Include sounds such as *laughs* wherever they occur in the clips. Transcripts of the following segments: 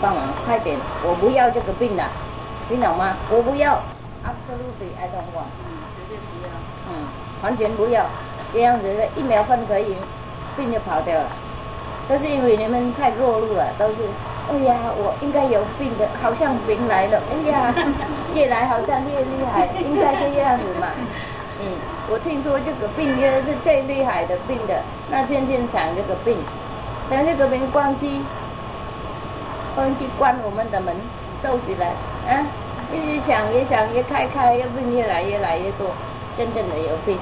帮忙，快点！我不要这个病了，听懂吗？我不要，absolutely I don't want，嗯，绝对不要。嗯，完全不要，这样子一秒分可以，病就跑掉了。都是因为你们太弱入了，都是，哎呀，我应该有病的，好像病来了，哎呀，*laughs* 越来好像越厉害，应该这样子嘛。嗯，我听说这个病应该是最厉害的病的，那天天想这个病，等这个病关机，关机关我们的门收起来，啊，一直想越想越开开，越病越来越来越多，真正的有病，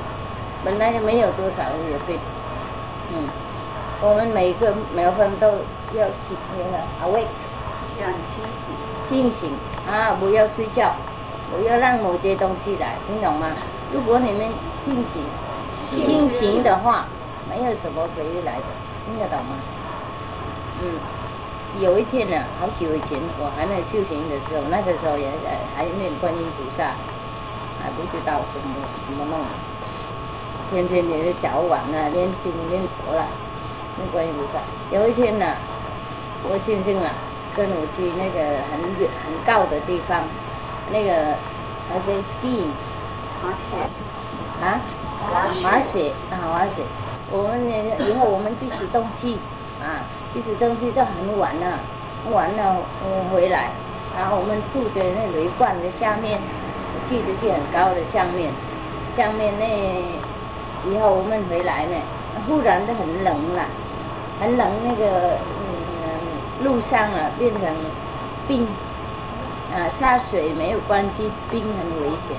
本来就没有多少有病，嗯。我们每个每分都要醒那个 awake，要清醒，清醒啊！不要睡觉，不要让某些东西来，听懂吗？如果你们清醒、清醒的话，没有什么可以来的，听得懂吗？嗯，有一天呢，好久以前我还没修行的时候，那个时候也还念观音菩萨，还不知道什么怎么弄，天天也是早晚啊，念经念佛了。念观音菩萨，有一天呢，我星星啊，跟我去那个很远很高的地方，那个那些地滑雪啊，滑雪啊滑雪，我们以后我们去吃东西啊，其实东西都很晚了，晚了我回来，然后我们住在那旅馆的下面，去的去很高的下面，下面那以后我们回来呢，忽然就很冷了。很冷，那个嗯路上啊变成冰啊下水没有关机，冰很危险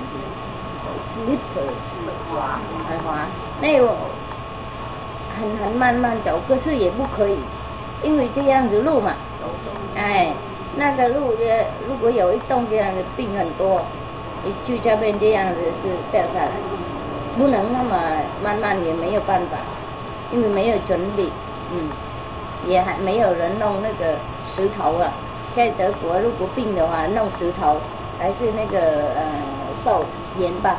，slipper 很滑，那我很很慢慢走，可是也不可以，因为这样子路嘛，哎那个路的如果有一栋这样的病很多，你就下面这样子是掉下来，不能那么慢慢也没有办法，因为没有准备。嗯，也还没有人弄那个石头了。在德国，如果病的话，弄石头还是那个呃受盐吧，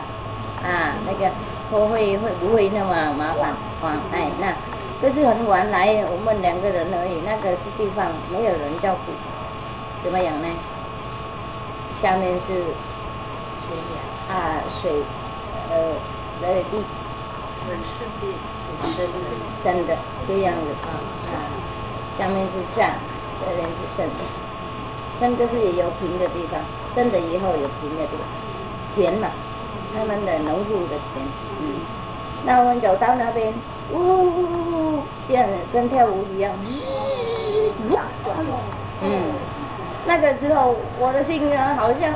啊，那个会会会不会那么麻烦？啊，哎，那可是很晚来，我们两个人而已，那个是地方没有人照顾，怎么样呢？下面是水，啊水，呃，那个地。很顺利。是深的这样子啊，啊，下面是下，这边是深的，深的是有平的地方，深的以后有平的地方，田嘛，他们的农户的田，嗯，那我们走到那边，呜呜呜呜，这样跟跳舞一样，嗯，那个时候我的心啊好像，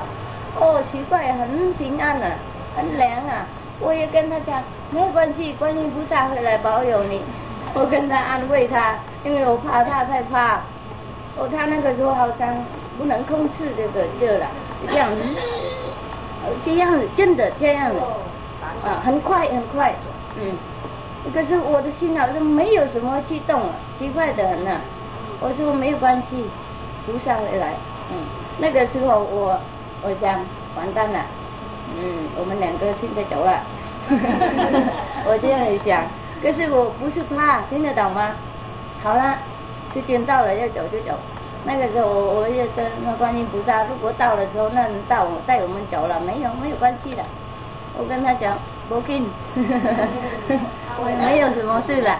哦奇怪，很平安啊，很凉啊。我也跟他讲，没关系，观音菩萨会来保佑你。我跟他安慰他，因为我怕他太怕。哦，他那个时候好像不能控制这个劲了，这样子，这样子，真的这样子，啊，很快很快，嗯。可是我的心好像没有什么激动了，奇怪的很呐。我说没有关系，菩萨会来，嗯。那个时候我，我想完蛋了。嗯，我们两个现在走了，*laughs* 我这样想，可是我不是怕，听得懂吗？好了，时间到了要走就走。那个时候我我也说那观音菩萨，如果到了之后那人带我带我们走了，没有没有关系的。我跟他讲，不我，没有什么事了，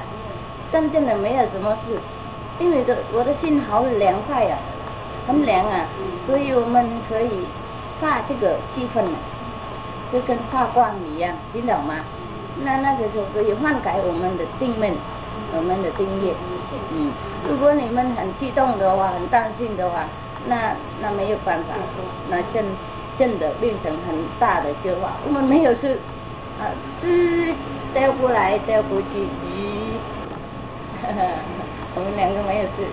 真正的没有什么事，因为的我的心好凉快呀，很凉啊，所以我们可以化这个气氛。就跟化光一样，听懂吗？那那个时候可以换改我们的定面，我们的定业。嗯，如果你们很激动的话，很担心的话，那那没有办法，那真真的变成很大的计划。我们没有事，啊，嗯，掉过来带过去，咦，*laughs* 我们两个没有事，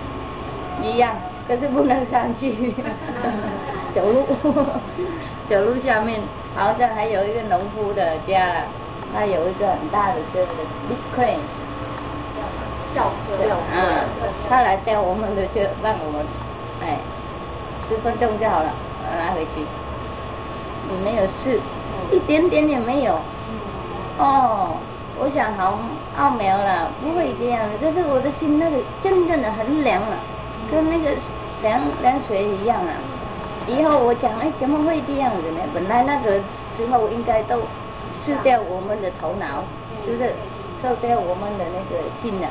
一样，可是不能上去，*laughs* *laughs* 走路，走路下面。好像还有一个农夫的家，他有一个很大的这个 big crane，吊车，嗯，他来带我们的车，让我们，哎，十分钟就好了，拿回去，你没有事，一点点也没有，哦，我想好奥妙了，不会这样的，可是我的心那个真正的很凉了，跟那个凉凉水一样啊。以后我讲，哎，怎么会这样子呢？本来那个时候应该都失掉我们的头脑，就是受掉我们的那个心了，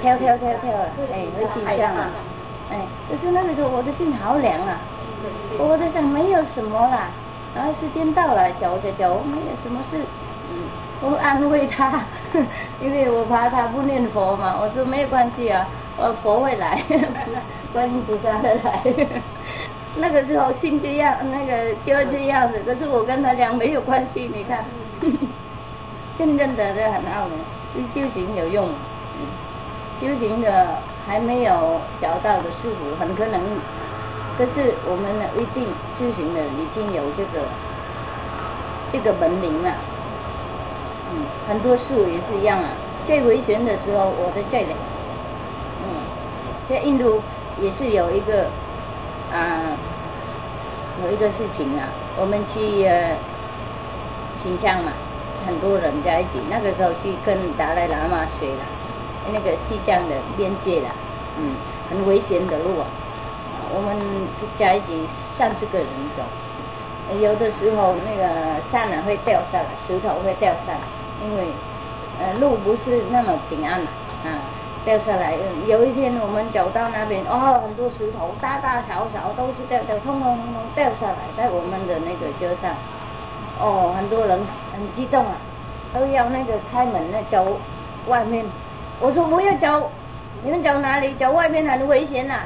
跳跳跳跳了，哎，会紧张啊，哎，可是那个时候我的心好凉啊，我在想没有什么啦，然后时间到了，走着走，没有什么事，嗯，我安慰他，*laughs* 因为我怕他不念佛嘛，我说没有关系啊，我佛会来，*laughs* 观音菩萨会来。*laughs* 那个时候心这样，那个就这样子。可是我跟他讲没有关系，你看，真正的这很好的，修行有用。修行的还没有找到的师傅，很可能。可是我们呢，一定修行的已经有这个这个本领了。嗯，很多树也是一样啊。最危险的时候，我在这里。嗯，在印度也是有一个。啊，有一个事情啊，我们去呃，新疆嘛，很多人在一起，那个时候去跟达赖喇嘛学了，那个西藏的边界了，嗯，很危险的路啊，我们在一起三十个人走，有的时候那个山呢会掉下来，石头会掉下来，因为呃路不是那么平安啊。掉下来，有一天我们走到那边，哦，很多石头，大大小小都是掉掉，通通通通掉下来，在我们的那个车上，哦，很多人很激动啊，都要那个开门呢走外面，我说不要走，你们走哪里？走外面很危险呐，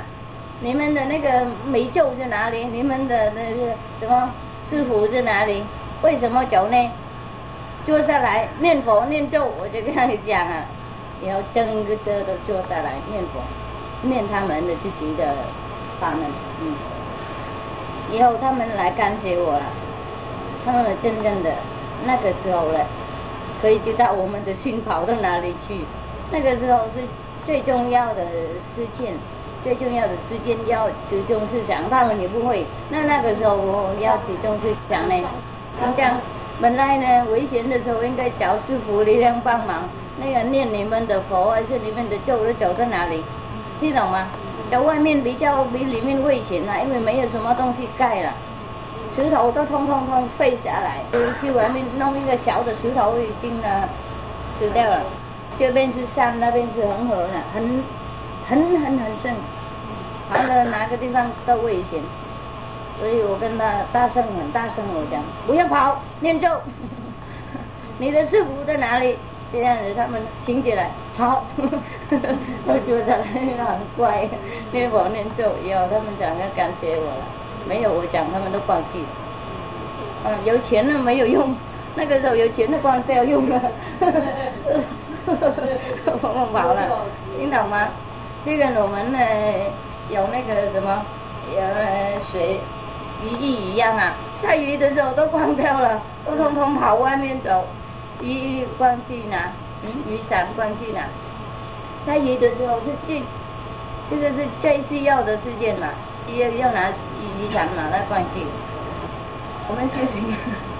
你们的那个美咒是哪里？你们的那个什么师傅是哪里？为什么走呢？坐下来念佛念咒，我就跟你讲啊。然后整个车都坐下来念佛，念他们的自己的法门，嗯。以后他们来感谢我了，他们真正的那个时候了，可以知道我们的心跑到哪里去。那个时候是最重要的事件，最重要的时间要集中思想，他们也不会。那那个时候我要集中思想呢，这样本来呢危险的时候应该找师傅力量帮忙。那个念你们的佛还是你们的咒，都走到哪里？听懂吗？在外面比较比里面危险啊，因为没有什么东西盖了，石头都通通通废下来。去外面弄一个小的石头，已经呢死掉了。这边是山，那边是恒河呢，很很很很深，完了哪个地方都危险。所以我跟他大声很大声我讲，不要跑，念咒。*laughs* 你的师傅在哪里？这样子，他们醒起来，好，*laughs* 我觉得很乖，念佛念咒以后，他们讲要感谢我了。没有，我想他们都忘记了。嗯，有钱了没有用，那个时候有钱的光是要用了，*laughs* 我们跑了，听懂吗？这个我们呢有那个什么，有水鱼翼一样啊，下雨的时候都关掉了，都通通跑外面走。雨关去哪？嗯，雨伞关去哪？下雨的时候是最，这个是最需要的事件嘛，要要拿雨伞拿来关去。我们修行，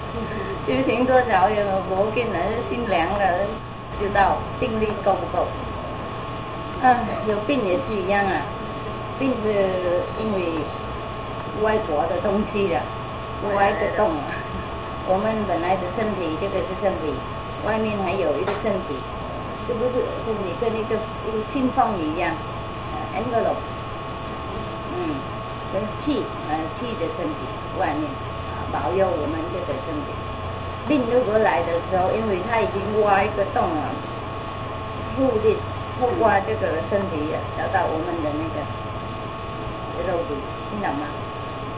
*laughs* 修行多少有佛经了，心凉了，知道定力够不够？啊，有病也是一样啊，病是因为外国的东西的，歪个洞啊。*laughs* 我们本来的身体，这个是身体，外面还有一个身体，是不是身体跟一个一个信封一样？envelope，嗯，跟气，呃，气的身体外面啊，保佑我们这个身体。病如果来的时候，因为它已经挖一个洞了，目的透过这个身体找到我们的那个肉体，听懂吗？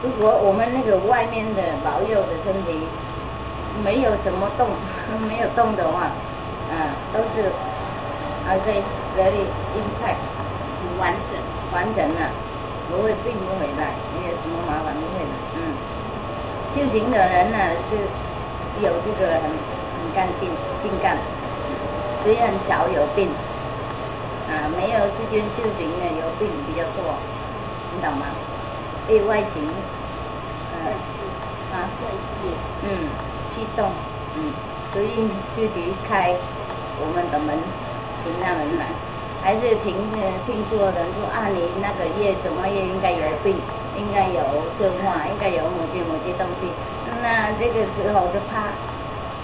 如果我们那个外面的保佑的身体。没有什么动，*laughs* 没有动的话，啊，都是还是 very intact，完整完整的，不会病不回来，没有什么麻烦不会的，嗯。修行的人呢是有这个很很干净、净干，所以很少有病，啊，没有时间修行的有病比较多，你懂吗？被外境，嗯，啊，嗯。激动，嗯，所以就离开我们的门，请他们来，还是听听说人说啊，你那个月什么月应该有病，应该有恶化，应该有某些某些东西。那这个时候就怕，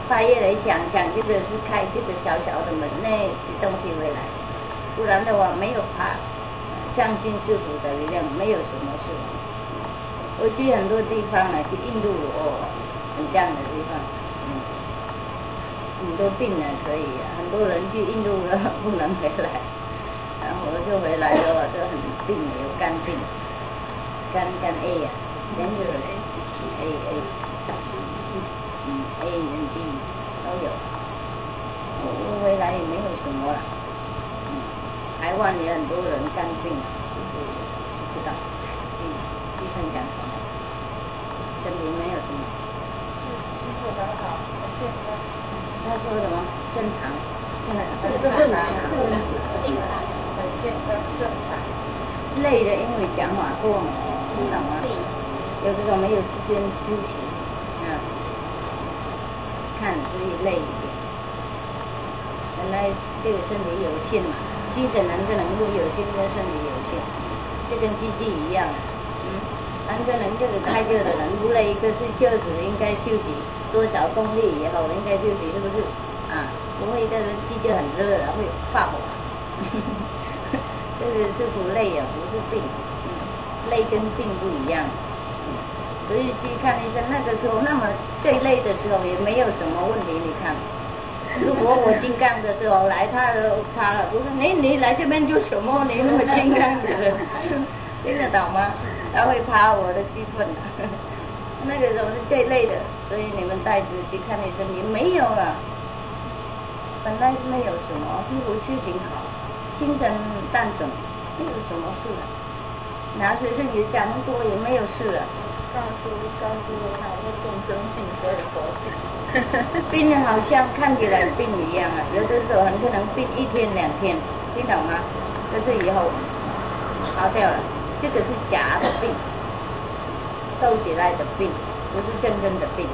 怕越来想想，这个是开这个小小的门，那些东西回来。不然的话，没有怕，相信师傅的力量，没有什么事。我去很多地方了，去印度哦，很这样的地方，嗯，很多病人可以，很多人去印度了不能回来，然后我就回来了，我就很病，有肝病，肝肝 A 呀，连着 A A，嗯 A 跟 B 都有，我回来也没有什么了。嗯台湾也很多人肝病，医生讲什么，身体没有什么。是师傅很好，健康。他说什么正常？这个正常，这个健康，很健康正常。累的，因为讲话多嘛，听懂吗？有的时候没有时间休息，啊，看所以累一点。原来这个身体有限嘛。精神能跟能力有限，跟身体有限，就跟机器一样，嗯，能跟能这个开车的人，如了一个是车子应该休息多少公里以后应该休息，是不是？啊，不会一个机就很热了会发火，*laughs* 这个是不累啊，不是病，嗯，累跟病不一样，所以去看医生那个时候那么最累的时候也没有什么问题，你看。如果我金刚的时候来，他他了，我说你你来这边做什么？你那么金刚的人，*laughs* 听得懂吗？他会爬我的积分，*laughs* 那个时候是最累的，所以你们带着去看医生，也没有了，本来是没有什么，如果修行好，精神淡准，没有什么事了，拿学生也讲多也没有事了。告诉告诉他说众生病所以活病，病好像看起来病一样啊，有的时候很可能病一天两天，听懂吗？这是以后好掉了，这个是假的病，收起来的病，不是真正的病。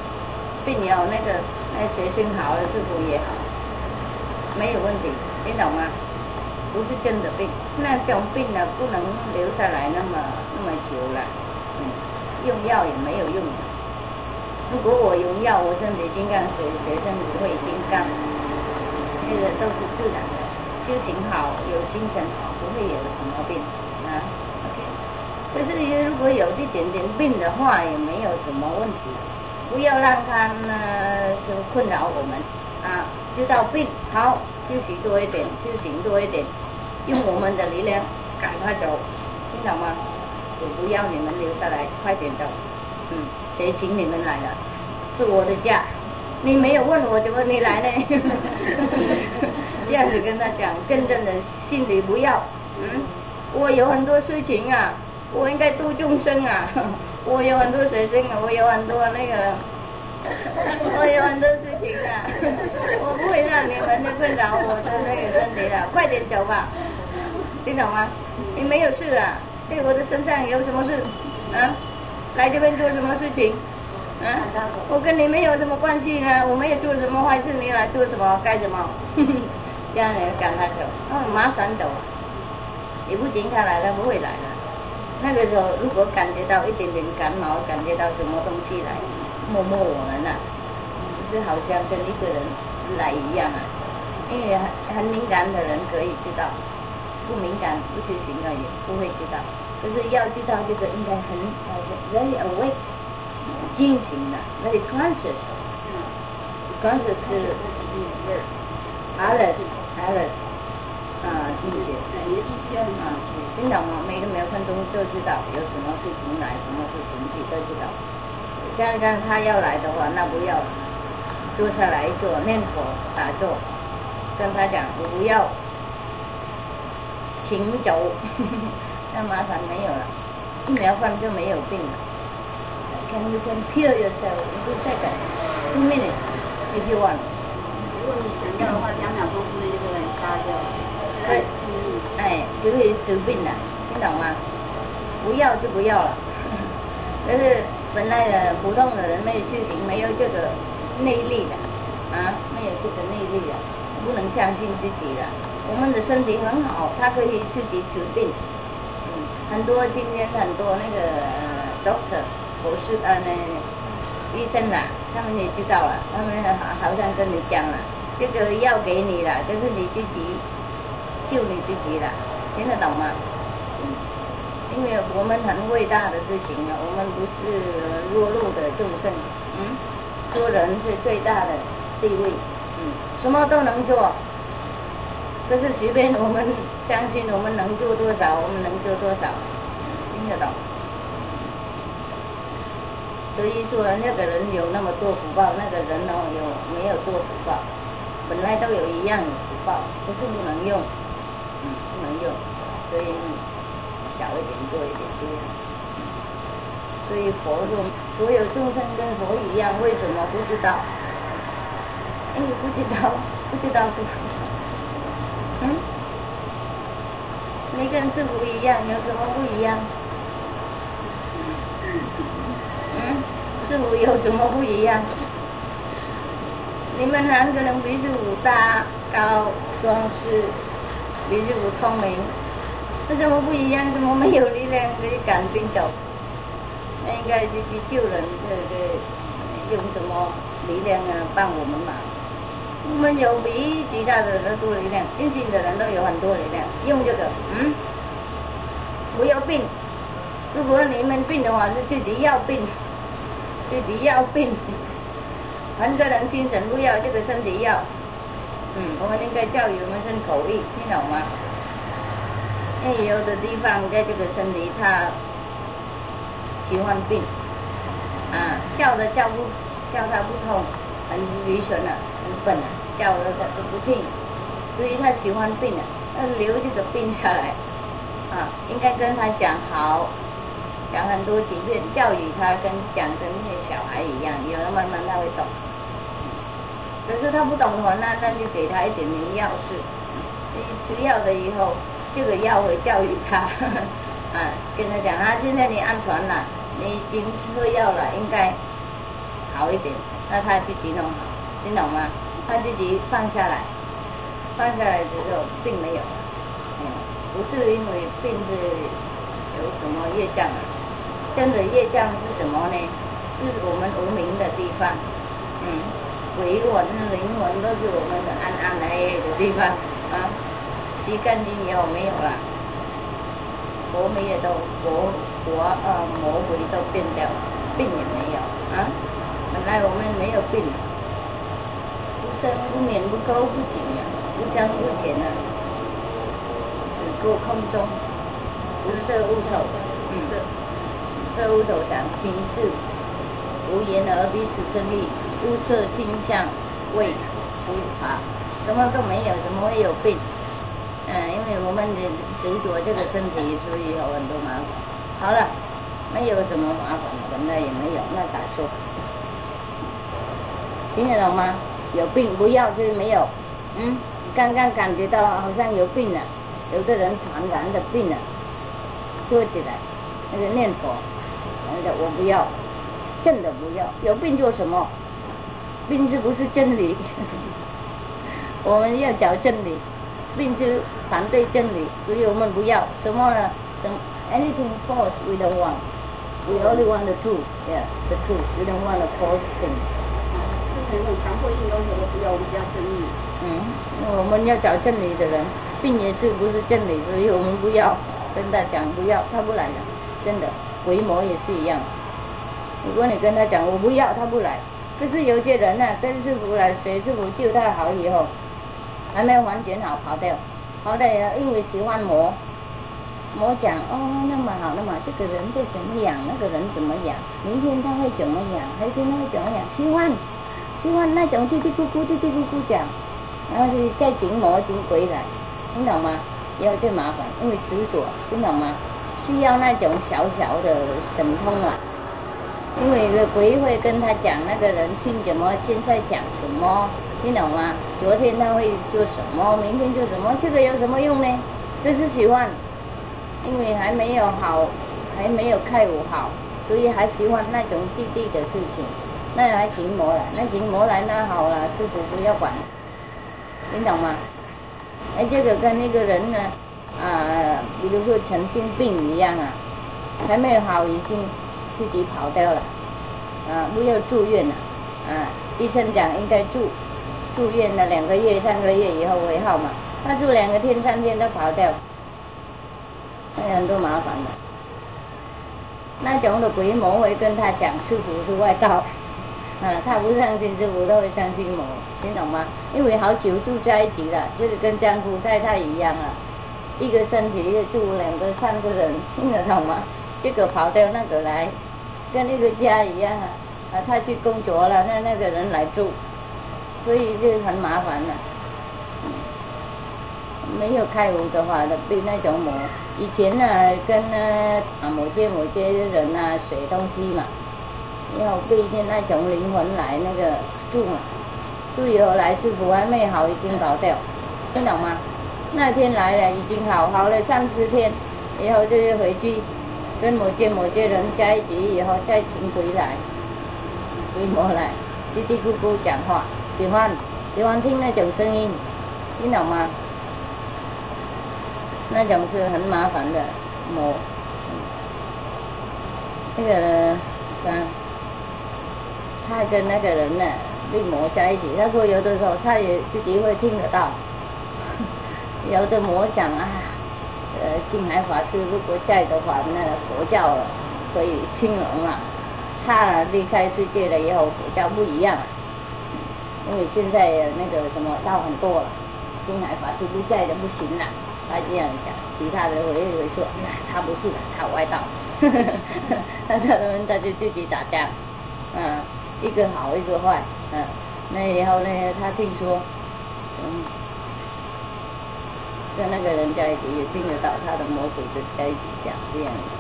病有那个那学生好了，师傅也好，没有问题，听懂吗？不是真的病，那种病呢不能留下来那么那么久了，嗯。用药也没有用。如果我用药，我身体金刚学，学生不会金刚。那个都是自然的，修行好，有精神好，不会有什么病啊。可是如果有一点点病的话，也没有什么问题。不要让他呢是困扰我们啊。知道病好，休息多一点，修行多一点，用我们的力量赶快走，听懂吗？我不要你们留下来，快点走。嗯，谁请你们来了？是我的家，你没有问我怎么你来呢？*laughs* 这样子跟他讲，真正的心里不要。嗯，我有很多事情啊，我应该度众生啊，*laughs* 我有很多学生啊，我有很多那个，*laughs* 我有很多事情啊，我不会让你们困扰我的那个身体的，快点走吧，听懂吗？你没有事啊。对我的身上有什么事？啊，来这边做什么事情？啊，我跟你没有什么关系呢，我没有做什么坏事，你来做什么？干什么？*laughs* 这样来赶他走，啊，马上走，你不停下来，他不会来了。那个时候，如果感觉到一点点感冒，感觉到什么东西来，摸摸我们呐，就是好像跟一个人来一样啊。因为很很敏感的人可以知道。不敏感、不修行的也不会知道，可是要知道这个应该很呃 very awake，进行的，very conscious，conscious 是 alert，alert，啊，境界，啊，听懂吗？每个秒分钟都知道有什么事情来，什么事情去都知道。刚刚他要来的话，那不要坐下来做念佛打坐，跟他讲我不要。请走，那麻烦没有了，一秒饭就没有病了。Can you can pure yourself in two seconds, two minutes, if you want. 如果你想要的话，两秒钟之内就可以杀掉。可以，哎，就可以治病了，听懂吗？不要就不要了。*laughs* 但是本来的普通的人没有修行，没有这个内力的，啊，没有这个内力的，不能相信自己的。我们的身体很好，他可以自己治病。嗯，很多今天很多那个 doctor 博士啊，那医生啊，他们也知道了，他们好好像跟你讲了，这个药给你了，就是你自己救你自己了，听得懂吗？嗯。因为我们很伟大的事情啊，我们不是弱肉的众生，嗯，做人是最大的地位，嗯，什么都能做，可是随便我们相信我们能做多少，我们能做多少，听得懂？所以说那个人有那么多福报，那个人哦有没有多福报，本来都有一样的福报，可是不能用，所以。小一点，多一点这样。所以佛说，所有众生跟佛一样，为什么不知道？因为不知道，不知道是什么。嗯？你跟师傅一样，有什么不一样？嗯？师傅有什么不一样？你们两个人比师傅大、高、壮实，你就不聪明。为什么不一样？怎么没有力量可以赶病走？那应该就去救人，这个用什么力量啊帮我们嘛？我们有比其他的人多力量，阴性的人都有很多力量，用这个，嗯，不要病。如果你们病的话，是自己要病，自己要病。很多人精神不要，这个身体要。嗯，我们应该教育我们身口意，听懂吗？有的地方在这个身体，他喜欢病，啊，叫的叫不叫他不通，很愚蠢了，很笨了，叫了他都不听，所以他喜欢病了，那留这个病下来，啊，应该跟他讲好，讲很多几遍，教育他跟讲跟那些小孩一样，有了慢慢他会懂，可是他不懂的话，那那就给他一点点药吃，吃药的以后。这个药会教育他，*laughs* 啊，跟他讲啊，现在你安全了，你已经吃过药了，应该好一点。那他自己弄好，听懂吗？他自己放下来，放下来之后病没有。嗯，不是因为病是有什么业障啊？真的业障是什么呢？是我们无名的地方。嗯，鬼魂、灵魂都是我们的安安来的地方啊。洗干净以后没有了，佛没也都佛佛呃魔鬼都变掉了，病也没有啊。本来我们没有病，不生不灭不垢不净呀，不增不减啊，只过空中，无色无受，嗯，色无受想心事，无言而彼此生意，无色心相味触法，什么都没有，怎么会有病？嗯，因为我们的执着这个身体，所以有很多麻烦。好了，没有什么麻烦，本来也没有，那咋说？听得懂吗？有病不要就是没有。嗯，刚刚感觉到好像有病了，有个人传染的病了，坐起来，那个念佛，那个我不要，真的不要。有病做什么？病是不是真理？*laughs* 我们要找真理。并且反对真理，所以我们不要什么呢？什 anything false we don't want. We only want the truth. Yeah, the truth. We don't want the false things. 就是那种强迫性东西都不要，我们只要真理。嗯，我们要找真理的人，病也是不是真理，所以我们不要跟他讲不要，他不来了。真的，鬼魔也是一样。如果你跟他讲我不要，他不来。可是有些人呢，跟师傅来，随师傅救他好以后。还没完全好，跑掉，跑掉，因为喜欢魔，魔讲哦，那么好，那么这个人就怎么养，那个人怎么养，明天他会怎么养，后天他会怎么养，喜欢，喜欢那种嘀嘀咕咕嘀嘀咕咕讲，然后就再请魔请鬼来，听懂吗？以后最麻烦，因为执着，听懂吗？需要那种小小的神通啊，因为鬼会跟他讲那个人心怎么，现在想什么。听懂吗？昨天他会做什么？明天做什么？这个有什么用呢？就是喜欢，因为还没有好，还没有开悟好，所以还喜欢那种弟弟的事情。那还请魔了，那请魔来那好了，师傅不要管。听懂吗？哎，这个跟那个人呢，啊，比如说神经病一样啊，还没有好，已经自己跑掉了，啊，不要住院了，啊，医生讲应该住，住院了两个月、三个月以后回号嘛，他住两个天、三天都跑掉，那很多麻烦的。那种的鬼魔会跟他讲师傅是外道。啊，他不相信师傅，他会相信我，听懂吗？因为好久住在一起了，就是跟江湖太太一样了，一个身体住两个、三个人，听得懂吗？这个跑掉那个来，跟那个家一样啊，他去工作了，那那个人来住，所以就很麻烦了。没有开悟的话，被那种魔，以前呢，跟那啊某些某些人啊，学东西嘛。要被那种灵魂来那个住嘛，住以后来师傅还没好，已经跑掉，听懂吗？那天来了已经好好了三十天，以后就是回去跟某些某些人在一起以后再请回来，回魔来嘀嘀咕咕讲话，喜欢喜欢听那种声音，听懂吗？那种是很麻烦的魔，那个三。他跟那个人呢，被魔在一起。他说有的时候他也自己会听得到，*laughs* 有的魔讲啊，呃，净海法师如果在的话，那佛教可以兴隆啊。他离开世界了以后，佛教不一样，因为现在那个什么道很多了，净海法师不在的不行了。他这样讲，其他人会会说，他不是的，他外道。*laughs* 那他们他就自己打架，嗯。一个好，一个坏，嗯，那以后呢，他听说，嗯，跟那个人在一起也听得到他的魔鬼的在一起讲这样讲，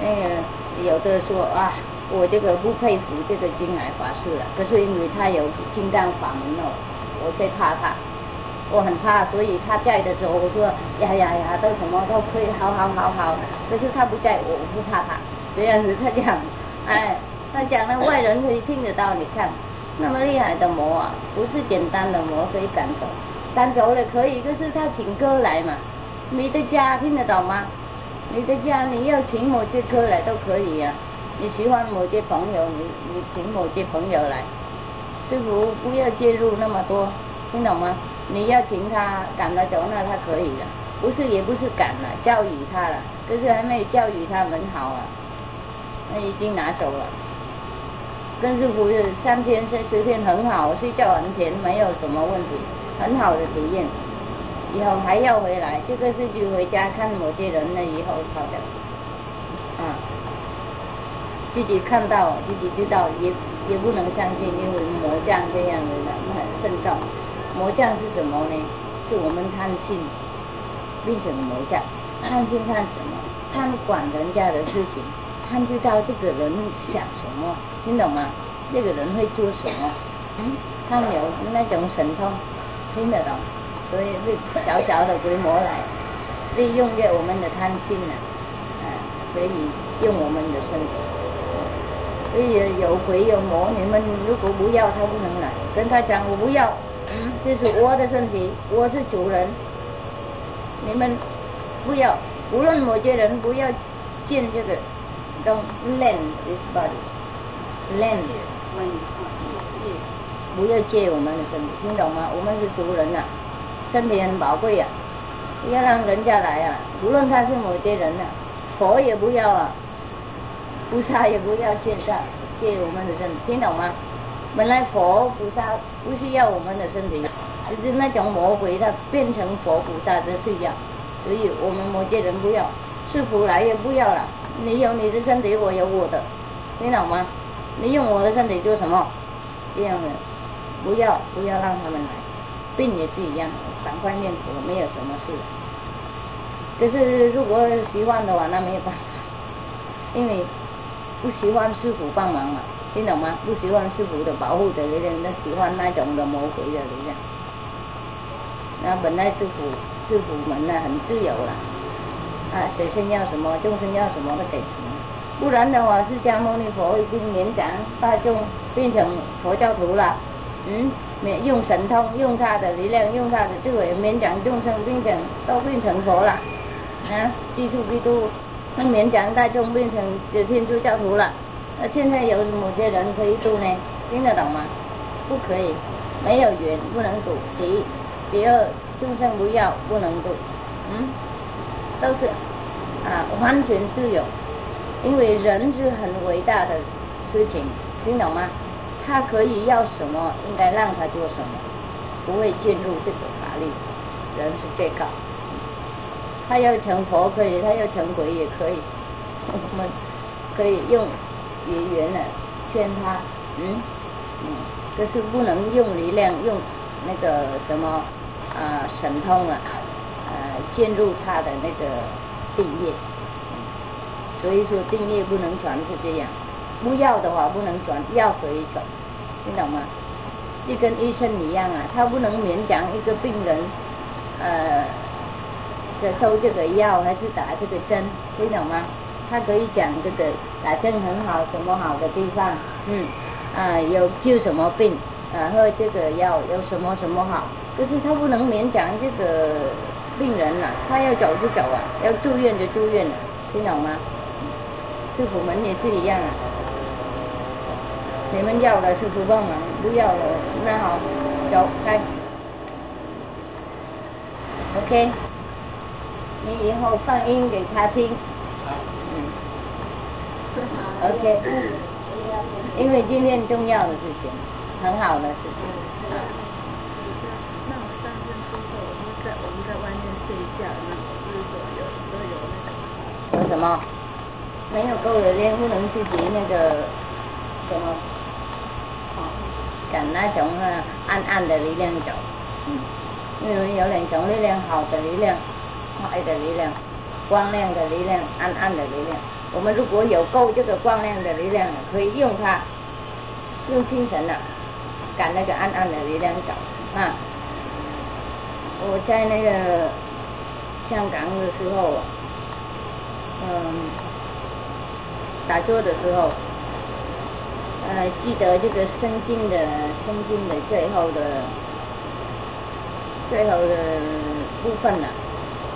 那个有的说啊，我这个不佩服这个金海法师了，可是因为他有金刚法门哦，我最怕他，我很怕，所以他在的时候，我说呀呀呀，都什么都可以，好好好好，可是他不在，我不怕他，这样子他讲，哎。他讲那外人可以听得到，你看，那么厉害的魔啊，不是简单的魔可以赶走，赶走了可以，可是他请歌来嘛，没得家听得懂吗？没得家你要请某些歌来都可以呀，你喜欢某些朋友，你你请某些朋友来，师傅不要介入那么多，听懂吗？你要请他赶得走，那他可以了，不是也不是赶了，教育他了，可是还没有教育他们好啊，那已经拿走了。跟师傅三天、三十天很好，睡觉很甜，没有什么问题，很好的体验。以后还要回来，这个是就回家看某些人了以后好的，啊，自己看到自己知道，也也不能相信，因为魔将这样的人很慎重。魔将是什么呢？是我们贪心变成魔将，贪心看什么？贪管人家的事情，贪知道这个人想什么。听懂吗？这个人会做什么？嗯，他有那种神通，听得懂，所以是小小的规模来利用着我们的贪心呢，啊，所以用我们的身体。所以有鬼有魔，你们如果不要，他不能来。跟他讲，我不要，这是我的身体，我是主人，你们不要，无论某些人不要见这个，don't lend this body。不要借我们的身体，听懂吗？我们是族人呐，身体很宝贵呀，要让人家来啊，无论他是某些人呐，佛也不要啊，菩萨也不要借他借我们的身体，听懂吗？本来佛菩萨不需要我们的身体，就是那种魔鬼他变成佛菩萨的需要，所以我们某些人不要，师傅来也不要了，你有你的身体，我有我的，听懂吗？你用我的身体做什么？这样的，不要不要让他们来，病也是一样，赶快念佛，没有什么事。可是如果喜欢的话，那没有办法，因为不喜欢师傅帮忙嘛，听懂吗？不喜欢师傅的保护的力量，那喜欢那种的魔鬼的力量。那本来师傅师傅们呢很自由了，啊，学生要什么，众生要什么，都给什么。不然的话，释迦牟尼佛已经年长大众变成佛教徒了，嗯，没用神通，用他的力量，用他的智慧，勉强众生变成都变成佛了，啊，基督基督，那勉强大众变成有天主教徒了。那现在有某些人可以度呢？听得懂吗？不可以，没有缘不能度。第一，第二，众生不要不能度，嗯，都是啊，完全自由。因为人是很伟大的事情，听懂吗？他可以要什么，应该让他做什么，不会进入这个法律。人是最高，他要成佛可以，他要成鬼也可以，我们可以用语言来劝他，嗯嗯，可是不能用力量，用那个什么啊神通啊，呃进入他的那个定业。所以说定业不能传是这样，不要的话不能传，要可以传，听懂吗？就跟医生一样啊，他不能勉强一个病人，呃，是抽这个药还是打这个针，听懂吗？他可以讲这个打针很好，什么好的地方，嗯，啊有救什么病，啊喝这个药有什么什么好，可是他不能勉强这个病人啊，他要走就走啊，要住院就住院了，听懂吗？师傅们也是一样啊，你们要了师傅帮忙，不要了那好，走开。OK，你以后放音给他听。嗯。OK，因为今天重要的事情，很好的事情。那我上任之后，我们在我们在外面睡觉，那不是说有都有那个。有什么？没有够的练，不能自己那个什么，赶那种暗暗的力量走，嗯因为有两种力量，好的力量，坏的力量，光亮的力量，暗暗的力量。我们如果有够这个光亮的力量，可以用它，用精神呐，赶那个暗暗的力量走啊。我在那个香港的时候，嗯。打坐的时候，呃，记得这个圣经的圣经的最后的最后的部分了，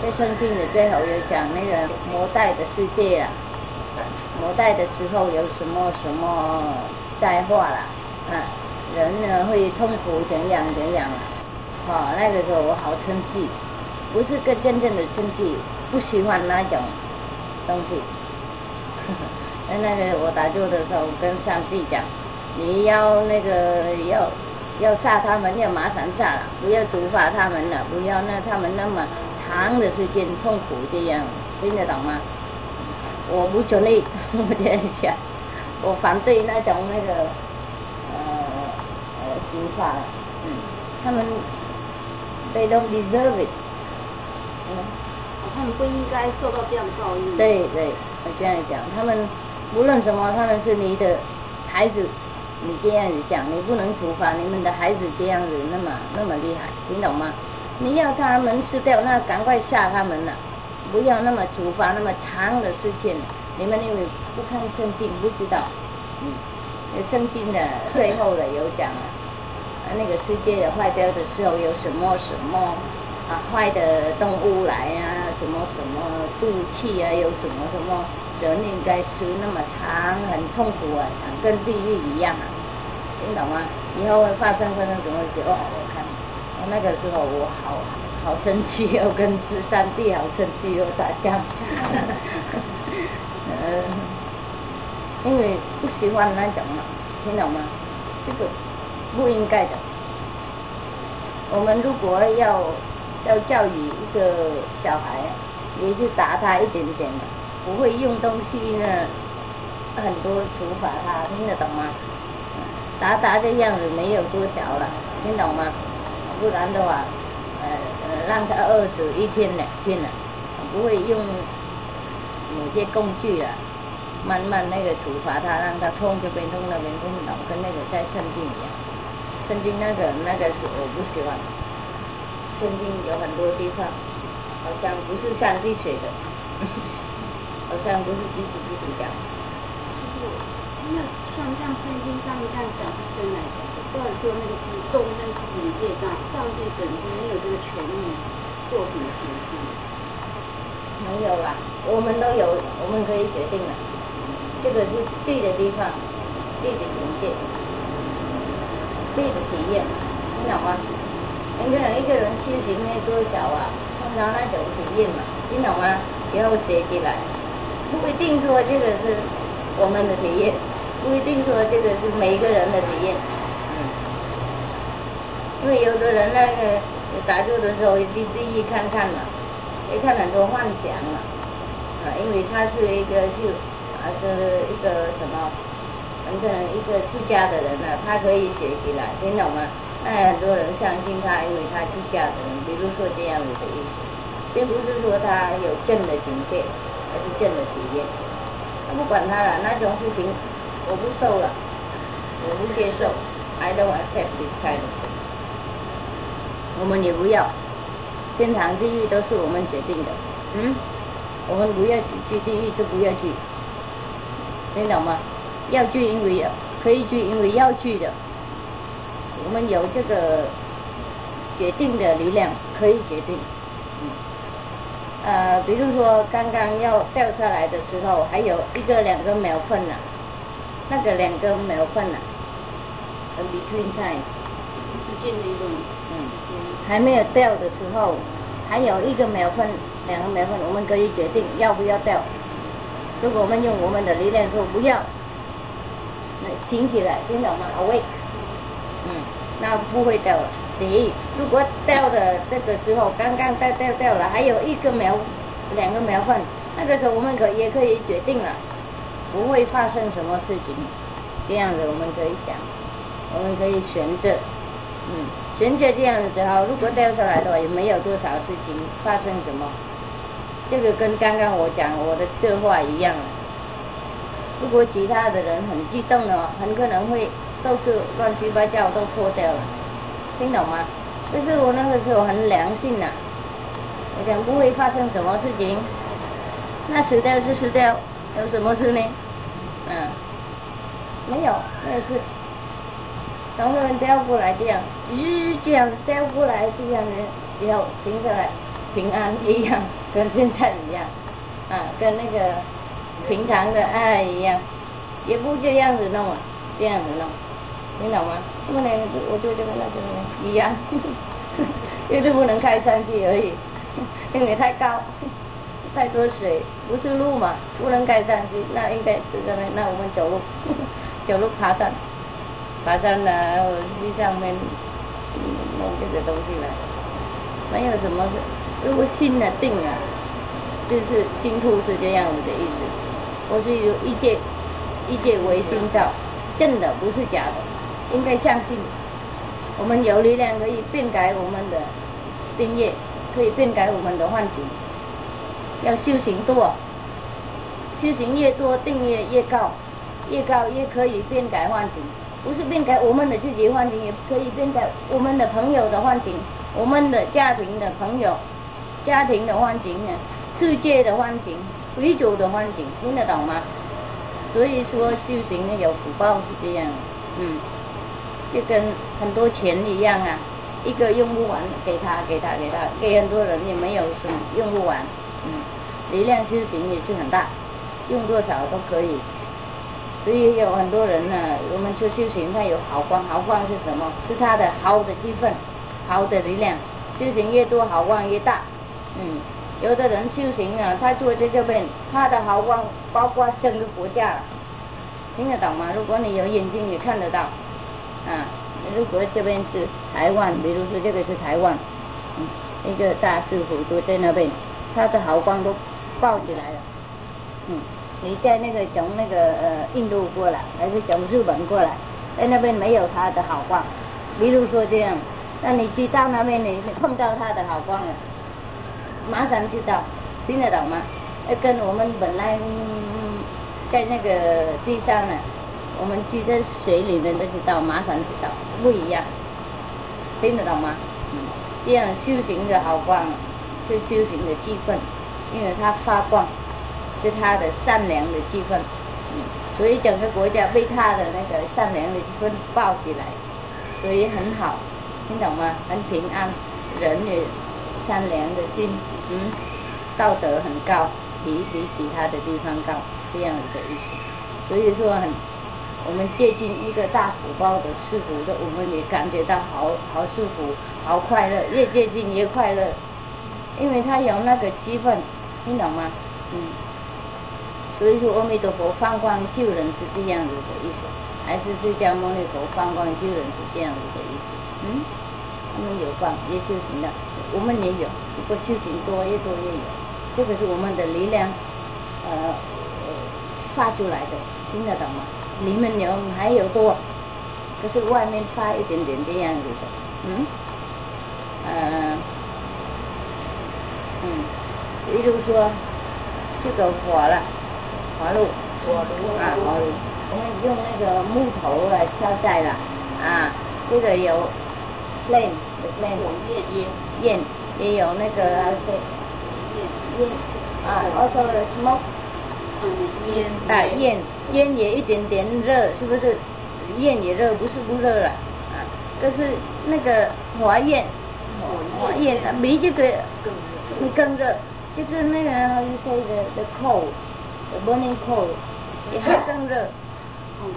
在圣经的最后有讲那个魔代的世界啊，魔代的时候有什么什么灾祸了，啊，人呢会痛苦怎样怎样啊，哦，那个时候我好生气，不是个真正的生气，不喜欢那种东西。*laughs* 那个我打坐的时候跟上帝讲，你要那个要要杀他们，要马上杀了，不要处罚他们了，不要让他们那么长的时间痛苦这样，听得懂吗？我不准你，我这样想，我反对那种那个呃呃处罚，嗯，他们 they don't deserve it，嗯，他们不应该受到这样的报应。对对，我这样讲，他们。无论什么，他们是你的孩子，你这样子讲，你不能处罚你们的孩子这样子那么那么厉害，听懂吗？你要他们吃掉，那赶快吓他们了，不要那么处罚那么长的事情。你们因为不看圣经，不知道，嗯，圣经的最后的有讲啊，那个世界坏掉的时候有什么什么啊，坏的动物来啊，什么什么毒气啊，有什么什么。人应该是那么长，很痛苦啊，长跟地狱一样啊，听懂吗？以后会发生发生什么事？哦，我看，我那个时候我好好生气，哦跟十三弟好生气，又打架，*laughs* 呃，因为不喜欢那种嘛，听懂吗？这个不应该的。我们如果要要教育一个小孩，也就打他一点点的。不会用东西呢，很多处罚他，听得懂吗？达达的样子没有多小了，听懂吗？不然的话，呃呃，让他饿死一天两天了，不会用某些工具了，慢慢那个处罚他，让他痛这边痛那边痛，懂跟那个在圣经一样。圣经那个那个是我不喜欢，圣经有很多地方好像不是上帝写的。*laughs* 好像不是基础基础讲。那像像圣经上面这样讲是真来的。或者说那个是众生自己的业障，上帝本身没有这个权利做什么决定。没有啦，我们都有，我们可以决定了。这个是对的地方，对的境界，对的体验，听懂吗？一个人一个人修行那多少啊，碰到那种体验嘛，听懂吗？以后学起来，不一定说这个是我们的体验，不一定说这个是每一个人的体验，嗯，因为有的人那个打坐的时候，第第一看看嘛，也看很多幻想嘛，啊，因为他是一个就。啊，是一个什么？很可能一个出家的人呢，他可以学起来，听懂吗？那很多人相信他，因为他去嫁的人，比如说这样子的意思，并不是说他有正的境界，而是正的体验。他不管他了，那种事情我不受了，我不接受，I don't accept this kind of。我们也不要，天堂地狱都是我们决定的，嗯，我们不要去地狱就不要去。听懂吗？要去，因为可以去，因为要去的。我们有这个决定的力量，可以决定。嗯。呃，比如说刚刚要掉下来的时候，还有一个两个秒分呢，那个两个秒分呢，between time，之间的一种，嗯，还没有掉的时候，还有一个秒分，两个秒分，我们可以决定要不要掉。如果我们用我们的力量说不要，那醒起来，听懂吗？Awake，嗯，那不会掉了。第一，如果掉的这个时候刚刚掉掉掉了，还有一个苗，两个苗份，那个时候我们可也可以决定了，不会发生什么事情。这样子我们可以讲，我们可以选择，嗯，选择这样子的话，如果掉下来的话，也没有多少事情发生什么。这个跟刚刚我讲我的这话一样如果其他的人很激动的话，很可能会都是乱七八糟都破掉了，听懂吗？就是我那个时候很良性呐，我讲不会发生什么事情，那死掉就死掉，有什么事呢？嗯，没有，没有事。等会掉过来这样，日这样掉过来这样的，然后停下来。平安一样，跟现在一样，啊，跟那个平常的爱一样，也不这样子弄啊，这样子弄，听懂吗？不能，我就这个那个一样，*laughs* 就是不能开上去而已，*laughs* 因为太高，*laughs* 太多水，不是路嘛，不能开上去，那应该就在那，那我们走路，走路爬山，爬山呢，去上面弄这个东西来，没有什么事。如果心呢定了，就是净土是这样子的意思。我是有一切一切唯心造，真的不是假的，应该相信。我们有力量可以变改我们的定业，可以变改我们的幻境。要修行多，修行越多，定业越高，越高越可以变改幻境。不是变改我们的自己幻境，也可以变改我们的朋友的幻境，我们的家庭的朋友。家庭的环境，世界的环境，宇宙的环境，听得懂吗？所以说修行有福报是这样，嗯，就跟很多钱一样啊，一个用不完，给他，给他，给他，给很多人也没有什么用不完，嗯，力量修行也是很大，用多少都可以。所以有很多人呢，我们说修行，他有好光，好光是什么？是他的好的积分，好的力量，修行越多，好光越大。嗯，有的人修行啊，他坐在这边，他的好光包括整个国家，听得懂吗？如果你有眼睛也看得到，啊，如果这边是台湾，比如说这个是台湾，嗯，一个大师傅都在那边，他的好光都爆起来了，嗯，你在那个从那个呃印度过来，还是从日本过来，在那边没有他的好光，比如说这样，那你去到那边，你碰到他的好光了。马上知道，听得懂吗？要跟我们本来在那个地上呢，我们住在水里面都知道，马上知道不一样，听得懂吗？嗯，这样修行的好光是修行的气氛，因为它发光是它的善良的气氛，嗯，所以整个国家被它的那个善良的气氛抱起来，所以很好，听懂吗？很平安，人也善良的心，嗯，道德很高，比比其他的地方高，这样子的意思。所以说很，我们接近一个大福报的师傅的，我们也感觉到好好舒服，好快乐，越接近越快乐，因为他有那个气氛，听懂吗？嗯。所以说，阿弥陀佛放光救人是这样子的意思，还是释迦牟尼佛放光救人是这样子的意思？嗯，他们有光也修行的，我们也有，不过修行多越多越有，这个是我们的力量，呃，发出来的，听得懂吗？里面有还有多，可是外面发一点点这样子的，嗯，呃，嗯，比如说这个火了。火炉，火炉。啊，火炉，我们用那个木头来烧在了，啊，这个有 flame，flame，烟烟，也有那个烟，啊，also smoke，烟，啊烟，烟也一点点热，是不是？烟也热，不是不热了，啊，但是那个火焰，火焰比这个会更热，这个那个 how you say the the coal。burning coal 也还更热，哦，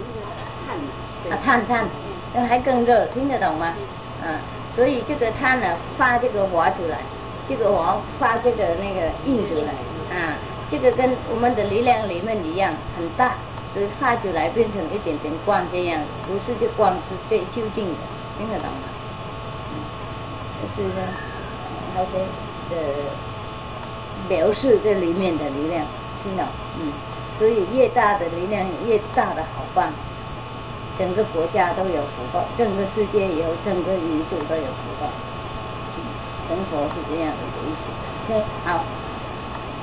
那个碳，啊碳碳，那还更热，听得懂吗？啊，所以这个碳呢发这个火出来，这个火发这个那个印出来，啊，这个跟我们的力量里面一样很大，所以发出来变成一点点光这样，不是这光是最究竟的，听得懂吗？嗯，就是呢，好些呃描述这里面的力量。听到，嗯，所以越大的力量，越大的好办，整个国家都有福报，整个世界也有，整个宇宙都有福报。嗯，成佛是这样的一个意思。OK，好，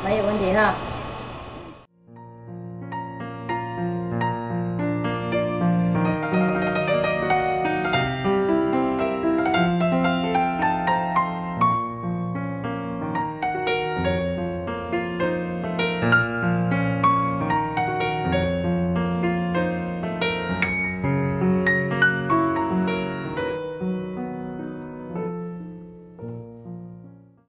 没有问题哈。